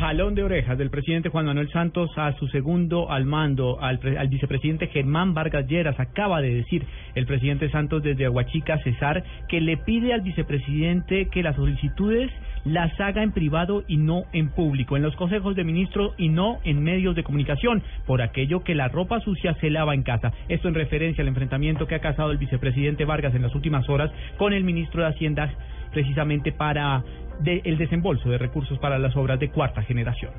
Jalón de orejas del presidente Juan Manuel Santos a su segundo al mando, al, pre- al vicepresidente Germán Vargas Lleras. Acaba de decir el presidente Santos desde Aguachica, Cesar, que le pide al vicepresidente que las solicitudes las haga en privado y no en público, en los consejos de ministros y no en medios de comunicación, por aquello que la ropa sucia se lava en casa. Esto en referencia al enfrentamiento que ha causado el vicepresidente Vargas en las últimas horas con el ministro de Hacienda precisamente para de- el desembolso de recursos para las obras de cuarta generación.